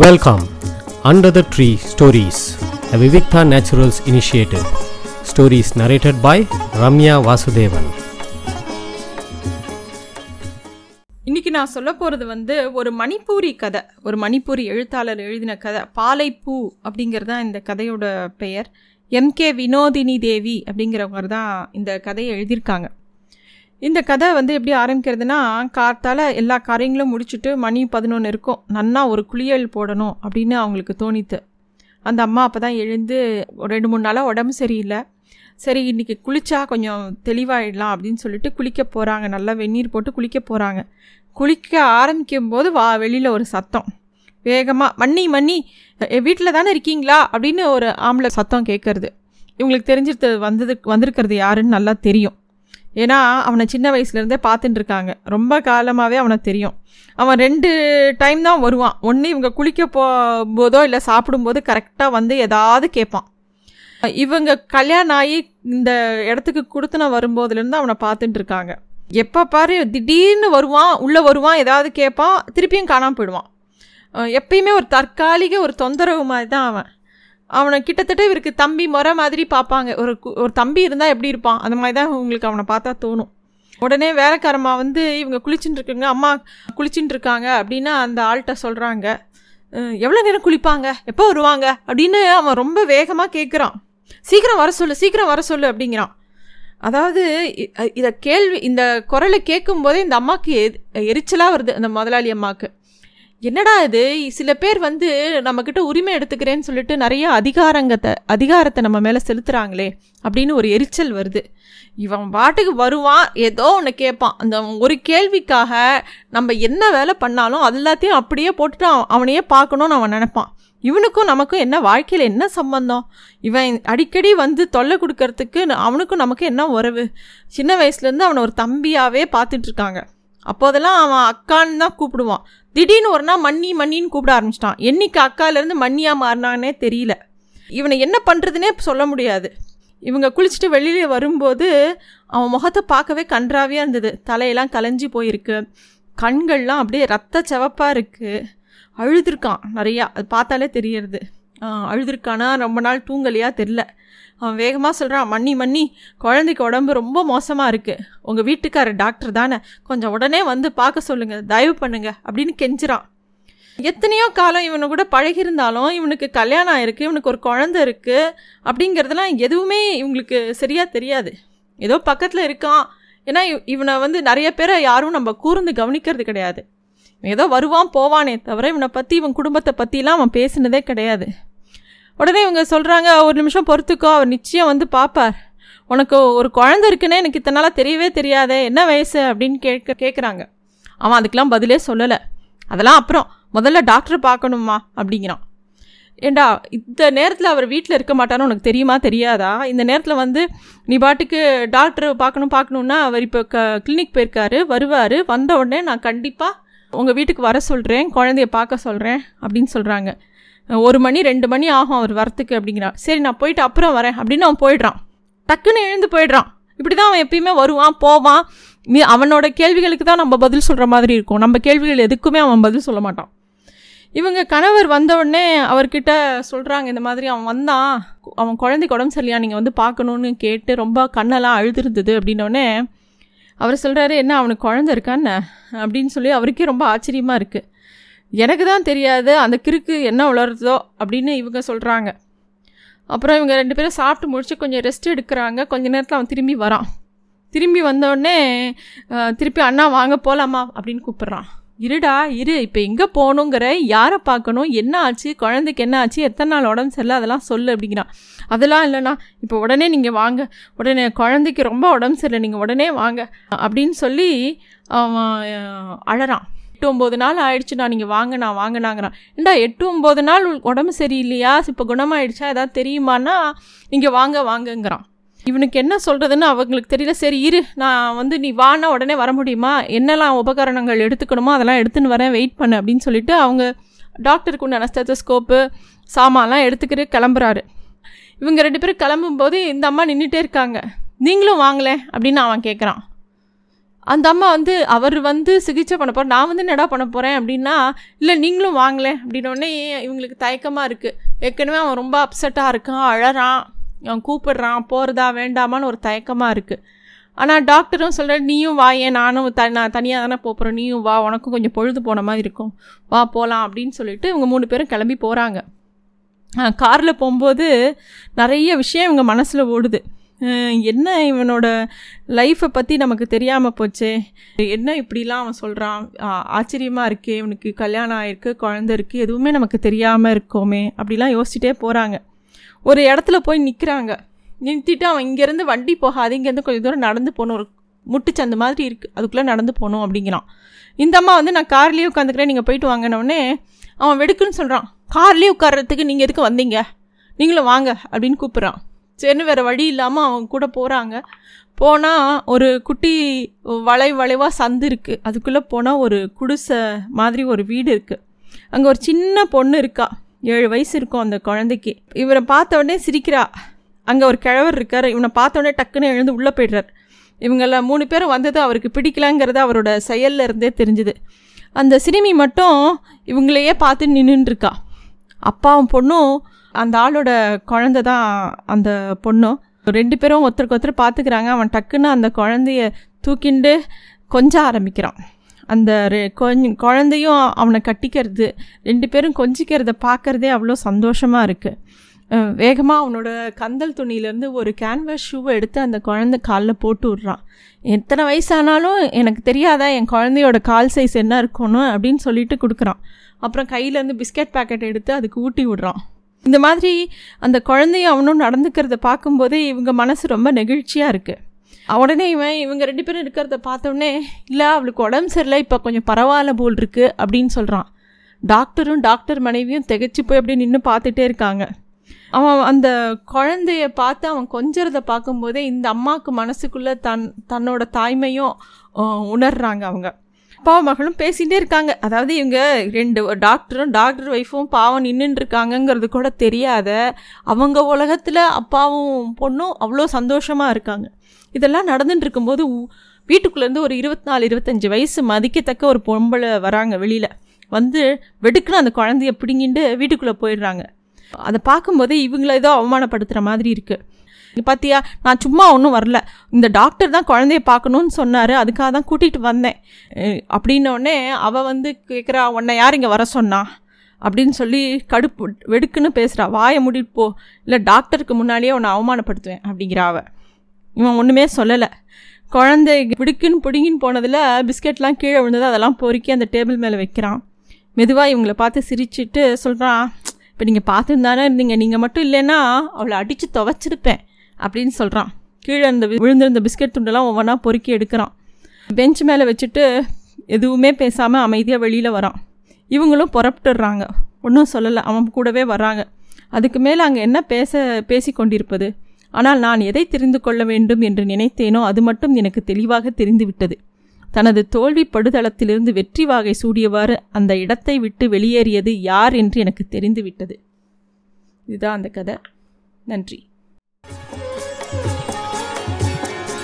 Welcome under the tree stories the Vivikta naturals initiative stories narrated by Ramya Vasudevan இன்னைக்கு நான் சொல்ல போகிறது வந்து ஒரு மணிப்பூரி கதை. ஒரு மணிப்பூரி எழுத்தாளர் எழுதின கதை. பாலைப்பூ அப்படிங்கிறது தான் இந்த கதையோட பெயர். எம்கே வினோதினி தேவி அப்படிங்கிறவங்க தான் இந்த கதையை எழுதியிருக்காங்க. இந்த கதை வந்து எப்படி ஆரம்பிக்கிறதுனா கார்த்தால் எல்லா காரியங்களும் முடிச்சுட்டு மணி பதினொன்று இருக்கும். நன்னா ஒரு குளியல் போடணும் அப்படின்னு அவங்களுக்கு தோணித்து. அந்த அம்மா அப்போ தான் எழுந்து ரெண்டு மூணு நாளாக உடம்பு சரியில்லை. சரி இன்றைக்கி குளித்தா கொஞ்சம் தெளிவாயிடலாம் அப்படின்னு சொல்லிட்டு குளிக்க போகிறாங்க நல்லா வெந்நீர் போட்டு குளிக்க போகிறாங்க குளிக்க ஆரம்பிக்கும் போது வா வெளியில் ஒரு சத்தம். வேகமாக மன்னி மன்னி வீட்டில் தானே இருக்கீங்களா? அப்படின்னு ஒரு ஆம்பளை சத்தம் கேட்குறது இவங்களுக்கு தெரிஞ்சிருது வந்தது வந்திருக்கிறது யாருன்னு நல்லா தெரியும். ஏன்னா அவனை சின்ன வயசுலேருந்தே பார்த்துட்டு இருக்காங்க ரொம்ப காலமாகவே அவனை தெரியும். அவன் ரெண்டு டைம் தான் வருவான். ஒன்று இவங்க குளிக்க போகும்போதோ இல்லை சாப்பிடும்போது கரெக்டாக வந்து எதாவது கேட்பான். இவங்க கல்யாணம் ஆகி இந்த இடத்துக்கு கொடுத்துன வரும்போதுலேருந்து அவனை பார்த்துட்டு இருக்காங்க எப்போ பாரு திடீர்னு வருவான் உள்ளே வருவான் ஏதாவது கேட்பான் திருப்பியும் காணாமல் போயிடுவான். எப்பயுமே ஒரு தற்காலிக ஒரு தொந்தரவு மாதிரி தான் அவன். அவனை கிட்டத்தட்ட இவருக்கு தம்பி முறை மாதிரி பார்ப்பாங்க. ஒரு ஒரு தம்பி இருந்தால் எப்படி இருப்பான்? அந்த மாதிரி தான் உங்களுக்கு அவனை பார்த்தா தோணும். உடனே வேலைக்காரம்மா வந்து இவங்க குளிச்சுட்டு இருக்குங்க அம்மா குளிச்சுட்டு இருக்காங்க அப்படின்னு அந்த ஆள்கிட்ட சொல்கிறாங்க எவ்வளோ நேரம் குளிப்பாங்க? எப்போ வருவாங்க? அப்படின்னு அவன் ரொம்ப வேகமாக கேட்குறான் சீக்கிரம் வர சொல்லு சீக்கிரம் வர சொல்லு அப்படிங்கிறான். அதாவது இதை கேள்வி இந்த குரலை கேட்கும்போதே இந்த அம்மாவுக்கு எரிச்சலாக வருது அந்த முதலாளி அம்மாவுக்கு என்னடா இது? சில பேர் வந்து நம்மக்கிட்ட உரிமை எடுத்துக்கிறேன்னு சொல்லிட்டு நிறைய அதிகாரங்கத்தை அதிகாரத்தை நம்ம மேலே செலுத்துகிறாங்களே அப்படின்னு ஒரு எரிச்சல் வருது. இவன் பாட்டுக்கு வருவான் ஏதோ ஒன்று கேட்பான் அந்த ஒரு கேள்விக்காக நம்ம என்ன வேலை பண்ணாலும் எல்லாத்தையும் அப்படியே போட்டுட்டு அவனையே பார்க்கணுன்னு அவன் நினப்பான். இவனுக்கும் நமக்கும் என்ன வாழ்க்கையில் என்ன சம்பந்தம்? இவன் அடிக்கடி வந்து தொல்லை கொடுக்கறதுக்கு அவனுக்கும் நமக்கு என்ன உறவு? சின்ன வயசுலேருந்து அவனை ஒரு தம்பியாகவே பார்த்துட்ருக்காங்க அப்போதெல்லாம் அவன் அக்கான்னு தான் கூப்பிடுவான். திடீர்னு ஒரு நாள் மண்ணி மண்ணின்னு கூப்பிட ஆரம்பிச்சிட்டான். என்னைக்கு அக்காலேருந்து மண்ணியாக மாறினானே தெரியல. இவனை என்ன பண்ணுறதுனே சொல்ல முடியாது. இவங்க குளிச்சுட்டு வெளியில் வரும்போது அவன் முகத்தை பார்க்கவே கன்றாவியாக இருந்தது. தலையெல்லாம் கலைஞ்சி போயிருக்கு. கண்கள்லாம் அப்படியே ரத்த செவப்பாக இருக்குது அழுதுருக்கான் நிறையா. அது பார்த்தாலே தெரியறது. அழுதுருக்கானா? ரொம்ப நாள் தூங்கலையா? தெரில அவன் வேகமாக சொல்கிறான் மன்னி மன்னி குழந்தைக்கு உடம்பு ரொம்ப மோசமாக இருக்குது உங்கள் வீட்டுக்காரர் டாக்டர் தானே. கொஞ்சம் உடனே வந்து பார்க்க சொல்லுங்கள் தயவு பண்ணுங்கள் அப்படின்னு கெஞ்சிறான். எத்தனையோ காலம் இவனை கூட பழகியிருந்தாலும் இவனுக்கு கல்யாணம் ஆயிருக்கு இவனுக்கு ஒரு குழந்த இருக்குது அப்படிங்கிறதுலாம் எதுவுமே இவங்களுக்கு சரியாக தெரியாது. ஏதோ பக்கத்தில் இருக்கான். ஏன்னா இவனை வந்து நிறைய பேரை யாரும் நம்ம கூர்ந்து கவனிக்கிறது கிடையாது. ஏதோ வருவான் போவானே தவிர இவனை பற்றி இவன் குடும்பத்தை பற்றிலாம் அவன் பேசினதே கிடையாது. உடனே இவங்க சொல்கிறாங்க ஒரு நிமிஷம் பொறுத்துக்கோ அவர் நிச்சயம் வந்து பார்ப்பார் உனக்கு ஒரு குழந்த இருக்குன்னே எனக்கு இத்தனை நாளாக தெரியவே தெரியாதே என்ன வயசு? அப்படின்னு கேட்க கேட்குறாங்க அவன் அதுக்கெலாம் பதிலே சொல்லலை. அதெல்லாம் அப்புறம் முதல்ல டாக்டர் பார்க்கணுமா? அப்படிங்கிறான். ஏண்டா இந்த நேரத்தில் அவர் வீட்டில் இருக்க மாட்டான்னு உனக்கு தெரியுமா? தெரியாதா? இந்த நேரத்தில் வந்து நீ பாட்டுக்கு டாக்டர் பார்க்கணும் பார்க்கணுன்னா அவர் இப்போ க கிளினிக் போயிருக்காரு வருவார். வந்த உடனே நான் கண்டிப்பாக உங்கள் வீட்டுக்கு வர சொல்கிறேன் குழந்தைய பார்க்க சொல்கிறேன் அப்படின்னு சொல்கிறாங்க ஒரு மணி ரெண்டு மணி ஆகும் அவர் வரத்துக்கு அப்படிங்கிறான் சரி நான் போயிட்டு அப்புறம் வரேன் அப்படின்னு அவன் போயிடுறான். டக்குன்னு எழுந்து போயிடுறான். இப்படி தான் அவன் எப்பயுமே வருவான் போவான். அவனோட கேள்விகளுக்கு தான் நம்ம பதில் சொல்கிற மாதிரி இருக்கும். நம்ம கேள்விகள் எதுக்குமே அவன் பதில் சொல்ல மாட்டான். இவங்க கணவர் வந்தவுடனே அவர்கிட்ட சொல்கிறாங்க இந்த மாதிரி அவன் வந்தான். அவன் குழந்தைக்கு உடம்பு சரியா நீங்கள் வந்து பார்க்கணுன்னு கேட்டு ரொம்ப கண்ணெல்லாம் அழுதுருந்தது அப்படின்னோடனே அவர் சொல்கிறாரு என்ன அவனுக்கு குழந்த இருக்கான்னு அப்படின்னு சொல்லி அவருக்கே ரொம்ப ஆச்சரியமாக இருக்குது எனக்கு தான் தெரியாது அந்த கிறுக்கு என்ன வளருதோ அப்படின்னு இவங்க சொல்கிறாங்க அப்புறம் இவங்க ரெண்டு பேரும் சாப்பிட்டு முடிச்சு கொஞ்சம் ரெஸ்ட் எடுக்கிறாங்க. கொஞ்ச நேரத்தில் அவன் திரும்பி வரான். திரும்பி வந்தோடனே திருப்பி அண்ணா வாங்க போகலாமா அப்படின்னு கூப்பிட்றான். இருடா இரு இப்போ எங்கே போகணுங்கிற யாரை பார்க்கணும் என்ன ஆச்சு குழந்தைக்கு என்ன ஆச்சு எத்தனை நாள் உடம்பு சரியில்லை அதெல்லாம் சொல்லு அப்படிங்கிறான். அதெல்லாம் இல்லைண்ணா இப்போ உடனே நீங்கள் வாங்க. உடனே குழந்தைக்கு ரொம்ப உடம்பு சரியில்லை நீங்கள் உடனே வாங்க அப்படின்னு சொல்லி அவன் அழறான். எட்டு ஒம்பது நாள் ஆயிடுச்சுண்ணா நீங்கள் வாங்கினா வாங்கினாங்கிறான். ஏண்டா எட்டு ஒம்பது நாள் உடம்பு சரியில்லையா? இப்போ குணமாயிடுச்சா? ஏதாவது தெரியுமானா நீங்கள் வாங்க வாங்கங்கிறான். இவனுக்கு என்ன சொல்கிறதுன்னு அவங்களுக்கு தெரியல. சரி இரு நான் வந்து நீ வானா உடனே வர முடியுமா? என்னெல்லாம் உபகரணங்கள் எடுத்துக்கணுமோ அதெல்லாம் எடுத்துன்னு வரேன் வெயிட் பண்ணு அப்படின்னு சொல்லிட்டு அவங்க டாக்டருக்கு உண்டான ஸ்டெத்தஸ்கோப்பு சாமான்லாம் எடுத்துக்கிட்டு கிளம்புறாரு. இவங்க ரெண்டு பேரும் கிளம்பும்போது இந்த அம்மா நின்றுட்டே இருக்காங்க. நீங்களும் வாங்கலை அப்படின்னு அவன் கேட்குறான் அந்த அம்மா வந்து அவர் வந்து சிகிச்சை பண்ண போகிறேன் நான் வந்து என்னடா பண்ண போகிறேன் அப்படின்னா இல்லை நீங்களும் வாங்கலேன் அப்படின்னோடனே இவங்களுக்கு தயக்கமாக இருக்குது ஏற்கனவே அவன் ரொம்ப அப்செட்டாக இருக்கான் அழறான் அவன் கூப்பிடுறான் போகிறதா வேண்டாமான்னு ஒரு தயக்கமாக இருக்குது ஆனால் டாக்டரும் சொல்கிறேன் நீயும் வா ஏன் நானும் த நான் தனியாக தானே போகிறேன் நீயும் வா உனக்கும் கொஞ்சம் பொழுது போன மாதிரி இருக்கும். வா போகலாம் அப்படின்னு சொல்லிட்டு இவங்க மூணு பேரும் கிளம்பி போகிறாங்க காரில் போகும்போது நிறைய விஷயம் இவங்க மனசில் ஓடுது. என்ன இவனோட லைஃப்பை பற்றி நமக்கு தெரியாமல் போச்சே? என்ன இப்படிலாம் அவன் சொல்கிறான் ஆச்சரியமாக இருக்கே இவனுக்கு கல்யாணம் ஆயிருக்கு குழந்த இருக்குது எதுவுமே நமக்கு தெரியாமல் இருக்கோமே அப்படிலாம் யோசிச்சுட்டே போகிறாங்க ஒரு இடத்துல போய் நிற்கிறாங்க நிறுத்திட்டு அவன் இங்கேருந்து வண்டி போகாது இங்கேருந்து கொஞ்சம் தூரம் நடந்து போகணும். ஒரு முட்டுச்சந்து மாதிரி இருக்குது அதுக்குள்ளே நடந்து போகணும் அப்படிங்கிறான். இந்த அம்மா வந்து நான் கார்லேயே உட்காந்துக்கிறேன் நீங்கள் போயிட்டு வாங்கினோடனே அவன் வெடுக்குன்னு சொல்கிறான் கார்லேயே உட்கார்றதுக்கு நீங்கள் எதுக்கு வந்தீங்க? நீங்களும் வாங்க அப்படின்னு கூப்பிட்றான். சரின்னு வேறு வழி இல்லாமல் அவங்க கூட போகிறாங்க போனால் ஒரு குட்டி வளை வளைவாக சந்து இருக்குது அதுக்குள்ளே போனால் ஒரு குடிசை மாதிரி ஒரு வீடு இருக்குது அங்கே ஒரு சின்ன பொண்ணு இருக்கா. ஏழு வயசு இருக்கும் அந்த குழந்தைக்கு. இவரை பார்த்த உடனே சிரிக்கிறா. அங்கே ஒரு கிழவர் இருக்கார். இவனை பார்த்த உடனே டக்குன்னு எழுந்து உள்ளே போய்டுறார். இவங்கள மூணு பேரும் வந்தது அவருக்கு பிடிக்கலங்கிறது அவரோட செயல்ல இருந்தே தெரிஞ்சுது. அந்த சிறுமி மட்டும் இவங்களையே பார்த்து நின்றுருக்கா அப்பாவும் பொண்ணும் அந்த ஆளோட குழந்த தான் அந்த பொண்ணும் ரெண்டு பேரும் ஒருத்தருக்கு ஒருத்தர் பார்த்துக்கிறாங்க அவன் டக்குன்னு அந்த குழந்தைய தூக்கிண்டு கொஞ்ச ஆரம்பிக்கிறான். அந்த ரெ- குழந்தையும் அவனை கட்டிக்கிறது ரெண்டு பேரும் கொஞ்சிக்கிறத பார்க்குறதே அவ்வளோ சந்தோஷமாக இருக்குது வேகமாக அவனோட கந்தல் துணியிலேருந்து ஒரு கேன்வாஸ் ஷூவை எடுத்து அந்த குழந்தை காலில் போட்டு விட்றான். எத்தனை வயசானாலும் எனக்கு தெரியாதா என் குழந்தையோட கால் சைஸ் என்ன இருக்கணும் அப்படின்னு சொல்லிட்டு கொடுக்குறான். அப்புறம் கையிலேருந்து பிஸ்கட் பாக்கெட் எடுத்து அதுக்கு ஊட்டி விடுறான். இந்த மாதிரி அந்த குழந்தையும் அவனும் நடந்துக்கிறத பார்க்கும்போதே இவங்க மனசு ரொம்ப நெகிழ்ச்சியாக இருக்குது உடனே இவன் இவங்க ரெண்டு பேரும் இருக்கிறத பார்த்தோடனே இல்லை அவளுக்கு உடம்பு சரியில்லை இப்போ கொஞ்சம் பரவாயில்ல போல் இருக்குது அப்படின்னு சொல்கிறான் டாக்டரும் டாக்டர் மனைவியும் திகைச்சு போய் அப்படியே நின்று பார்த்துட்டே இருக்காங்க. அவன் அந்த குழந்தைய பார்த்து அவன் கொஞ்சறத பார்க்கும்போதே இந்த அம்மாவுக்கு மனசுக்குள்ளே தன் தன்னோட தாய்மையும் உணர்றாங்க அவங்க. அப்பாவும் மகளும் பேசிகிட்டே இருக்காங்க. அதாவது இவங்க ரெண்டு டாக்டரும் டாக்டர் ஒய்ஃபும் பாவம் நின்றுட்டு இருக்காங்கங்கிறது கூட தெரியாத அவங்க உலகத்தில் அப்பாவும் பொண்ணும் அவ்வளோ சந்தோஷமாக இருக்காங்க. இதெல்லாம் நடந்துட்டு இருக்கும்போது வீட்டுக்குள்ளேருந்து ஒரு இருபத்தி நாலு இருபத்தஞ்சி வயசு மதிக்கத்தக்க ஒரு பொம்பளை வராங்க வெளியில். வந்து வெடுக்குன்னு அந்த குழந்தைய பிடுங்கிட்டு வீட்டுக்குள்ளே போயிடுறாங்க. அதை பார்க்கும்போதே இவங்கள ஏதோ அவமானப்படுத்துகிற மாதிரி இருக்குது பார்த்தியா நான் சும்மா ஒன்றும் வரல. இந்த டாக்டர் தான் குழந்தைய பார்க்கணுன்னு சொன்னார். அதுக்காக தான் கூட்டிகிட்டு வந்தேன். அப்படின்னோடனே அவள் வந்து கேட்குறா உன்னை யார் இங்கே வர சொன்னா? அப்படின்னு சொல்லி கடுப்பு வெடுக்குன்னு பேசுகிறா வாயை மூடிட்டு போ. இல்லை டாக்டருக்கு முன்னாடியே உன்னை அவமானப்படுத்துவேன் அப்படிங்கிறா அவள் இவன் ஒன்றுமே சொல்லலை. குழந்தை பிடிக்குன்னு பிடிங்கின்னு போனதில் பிஸ்கெட்லாம் கீழே விழுந்தது. அதெல்லாம் பொறுக்கி அந்த டேபிள் மேலே வைக்கிறான். மெதுவாக இவங்களை பார்த்து சிரிச்சிட்டு சொல்கிறான் இப்போ நீங்கள் பார்த்துருந்தானே இருந்தீங்க. நீங்கள் மட்டும் இல்லைன்னா அவளை அடித்து துவைச்சிருப்பேன். அப்படின்னு சொல்கிறான் கீழே இந்த விழுந்திருந்த பிஸ்கெட் துண்டெல்லாம் ஒவ்வொன்றா பொறுக்கி எடுக்கிறான். பெஞ்ச் மேலே வச்சுட்டு எதுவுமே பேசாமல் அமைதியாக வெளியில் வரான். இவங்களும் புறப்பட்டுடுறாங்க. ஒன்றும் சொல்லலை. அவன் கூடவே வராங்க அதுக்கு மேலே அங்கே என்ன பேச பேசி கொண்டிருப்பது? ஆனால் நான் எதை தெரிந்து கொள்ள வேண்டும் என்று நினைத்தேனோ அது மட்டும் எனக்கு தெளிவாக தெரிந்துவிட்டது தனது தோல்வி படுதளத்திலிருந்து வெற்றி வாகை சூடியவாறு அந்த இடத்தை விட்டு வெளியேறியது யார் என்று எனக்கு தெரிந்துவிட்டது இதுதான் அந்த கதை. நன்றி.